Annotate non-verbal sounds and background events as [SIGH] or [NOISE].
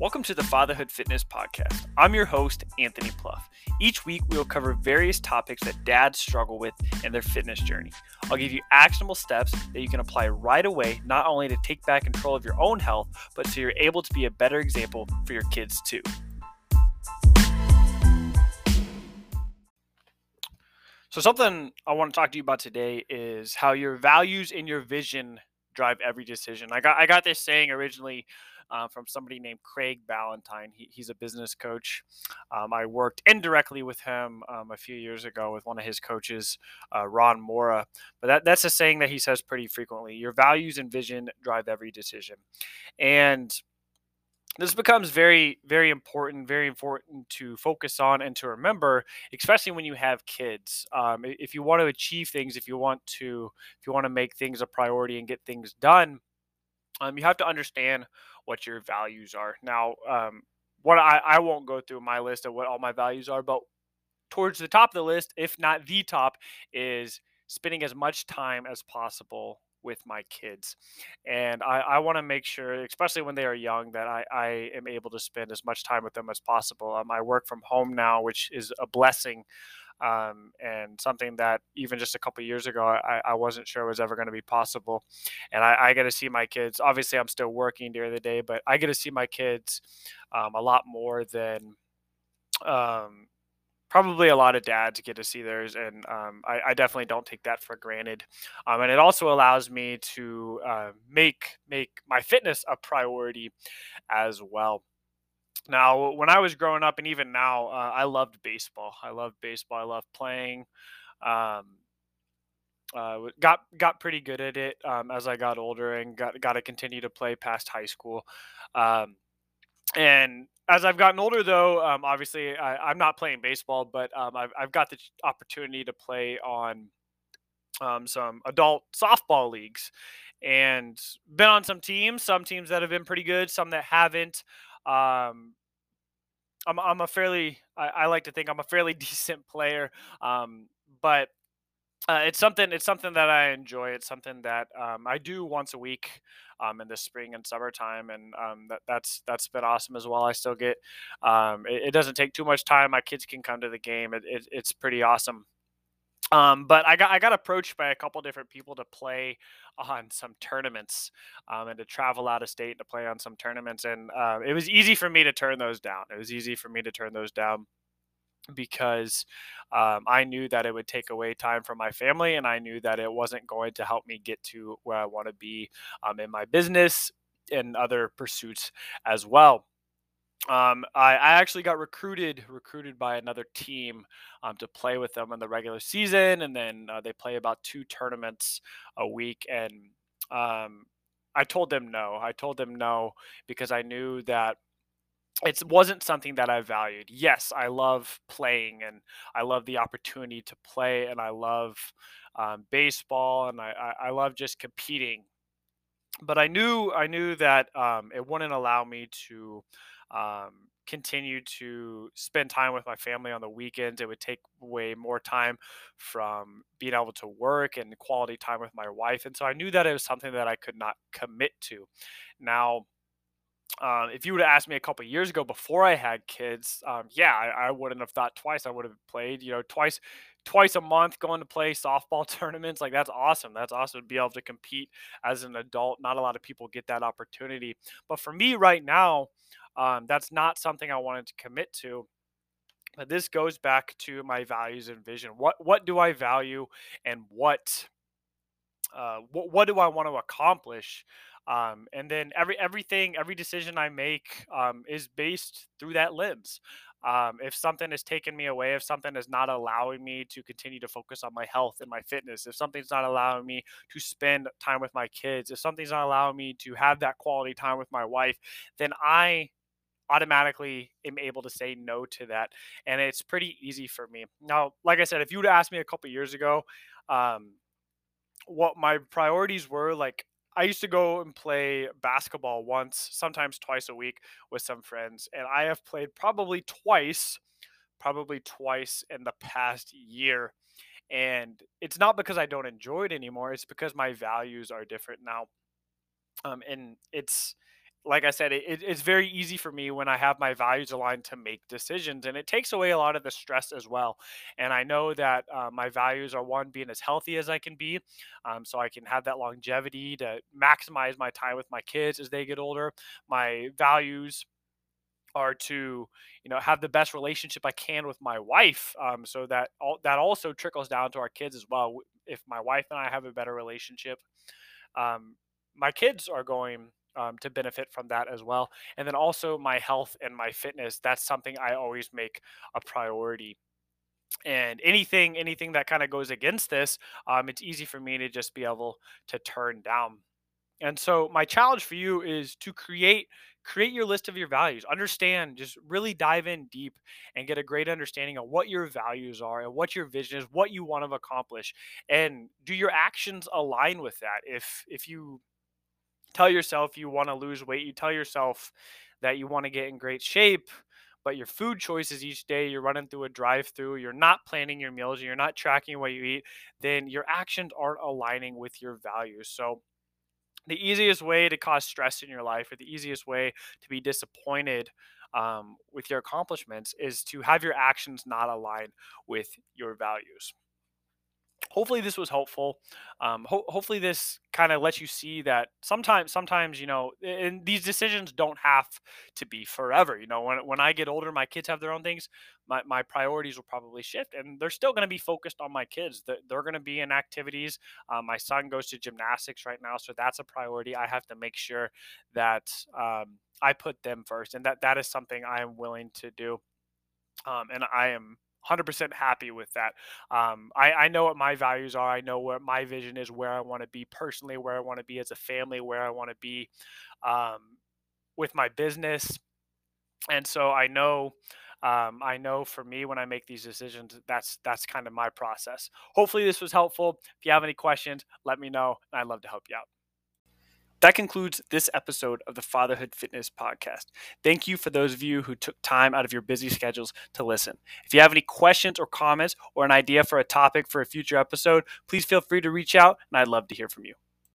Welcome to the Fatherhood Fitness Podcast. I'm your host, Anthony Pluff. Each week, we will cover various topics that dads struggle with in their fitness journey. I'll give you actionable steps that you can apply right away, not only to take back control of your own health, but so you're able to be a better example for your kids too. So, something I want to talk to you about today is how your values and your vision drive every decision. I got I got this saying originally uh, from somebody named Craig Ballantyne. He, he's a business coach. Um, I worked indirectly with him um, a few years ago with one of his coaches, uh, Ron Mora. But that, that's a saying that he says pretty frequently. Your values and vision drive every decision. And this becomes very very important very important to focus on and to remember especially when you have kids um, if you want to achieve things if you want to if you want to make things a priority and get things done um, you have to understand what your values are. Now, um, what I, I won't go through my list of what all my values are, but towards the top of the list, if not the top, is spending as much time as possible with my kids. And I, I want to make sure, especially when they are young, that I, I am able to spend as much time with them as possible. Um, I work from home now, which is a blessing um, and something that even just a couple years ago I, I wasn't sure was ever going to be possible. And I, I get to see my kids. Obviously, I'm still working during the day, but I get to see my kids um, a lot more than um, probably a lot of dads get to see theirs, and um, I, I, definitely don't take that for granted. Um, and it also allows me to uh, make make my fitness a priority as well. Now, when I was growing up, and even now, uh, I loved baseball. I loved baseball. I loved playing. Um, uh, got got pretty good at it um, as I got older, and got got to continue to play past high school. Um, and as I've gotten older, though, um, obviously I, am not playing baseball, but um, I've I've got the opportunity to play on um, some adult softball leagues, and been on some teams. Some teams that have been pretty good, some that haven't. Um, I'm I'm a fairly I, I, like to think I'm a fairly [LAUGHS] decent player, um, but uh, it's something it's something that I enjoy. It's something that um, I do once a week um, in the spring and summertime, and um, that, that's that's been awesome as well. I still get um, it, it, doesn't take too much time. My kids can come to the game. It, it, it's pretty awesome. Um, but I got I got approached by a couple different people to play on some tournaments um, and to travel out of state to play on some tournaments, and uh, it was easy for me to turn those down. It was easy for me to turn those down because um, I knew that it would take away time from my family, and I knew that it wasn't going to help me get to where I want to be um, in my business and other pursuits as well um, I, I, actually got recruited recruited by another team um, to play with them in the regular season, and then uh, they play about two tournaments a week. And um, I told them no. I told them no because I knew that it wasn't something that I valued. Yes, I love playing and I love the opportunity to play, and I love um, baseball, and I, I, I love just competing. But I knew I knew that um, it wouldn't allow me to um, continue to spend time with my family on the weekends. It would take away more time from being able to work and quality time with my wife. And so I knew that it was something that I could not commit to. Now, um, if you would have asked me a couple years ago before I had kids, um, yeah, I, I, wouldn't have thought twice. I would have played, you know, twice, twice a month going to play softball [LAUGHS] tournaments. Like that's awesome. That's awesome to be able to compete as an adult. Not a lot of people get that opportunity. But for me right now, um, that's not something I wanted to commit to. But this goes back to my values and vision. What what do I value, and what uh, what, what do I want to accomplish? Um, and then every everything, every decision I make um, is based through that lens. Um, if something is taking me away, if something is not allowing me to continue to focus on my health and my fitness, if something's not allowing me to spend time with my kids, if something's not allowing me to have that quality time with my wife, then I automatically am able to say no to that. And it's pretty easy for me. Now, like I said, if you would ask me a couple years ago, um, what my priorities were, like I used to go and play basketball once, sometimes twice a week with some friends. And I have played probably twice, probably twice in the past year. And it's not because I don't enjoy it anymore. It's because my values are different now. Um, and it's like I said, it, it's very easy for me when I have my values aligned to make decisions, and it takes away a lot of the stress as well. And I know that uh, my values are one, being as healthy as I can be, um, so I can have that longevity to maximize my time with my kids as they get older. My values are to you know have the best relationship I can with my wife, um, so that all, that also trickles down to our kids as well. If my wife and I have a better relationship, um, my kids are going um, to benefit from that as well. And then also my health and my fitness. That's something I always make a priority. And anything, anything that kind of goes against this, um, it's easy for me to just be able to turn down. And so my challenge for you is to create create your list of your values. Understand, just really dive in deep and get a great understanding of what your values are and what your vision is, what you want to accomplish. And do your actions align with that? If if you tell yourself you want to lose weight, you tell yourself that you want to get in great shape, but your food choices each day, you're running through a drive through, you're not planning your meals, you're not tracking what you eat, then your actions aren't aligning with your values. So, the easiest way to cause stress in your life, or the easiest way to be disappointed um, with your accomplishments, is to have your actions not align with your values hopefully this was helpful um, ho- hopefully this kind of lets you see that sometimes sometimes you know and these decisions don't have to be forever you know when, when i get older my kids have their own things my, my priorities will probably shift and they're still going to be focused on my kids they're, they're going to be in activities um, my son goes to gymnastics right now so that's a priority i have to make sure that um, i put them first and that that is something i am willing to do um, and i am 100% happy with that. Um, I, I know what my values are. I know what my vision is, where I want to be personally, where I want to be as a family, where I want to be um, with my business. And so I know, um, I know for me when I make these decisions, that's that's kind of my process. Hopefully, this was helpful. If you have any questions, let me know. I'd love to help you out. That concludes this episode of the Fatherhood Fitness Podcast. Thank you for those of you who took time out of your busy schedules to listen. If you have any questions or comments or an idea for a topic for a future episode, please feel free to reach out and I'd love to hear from you.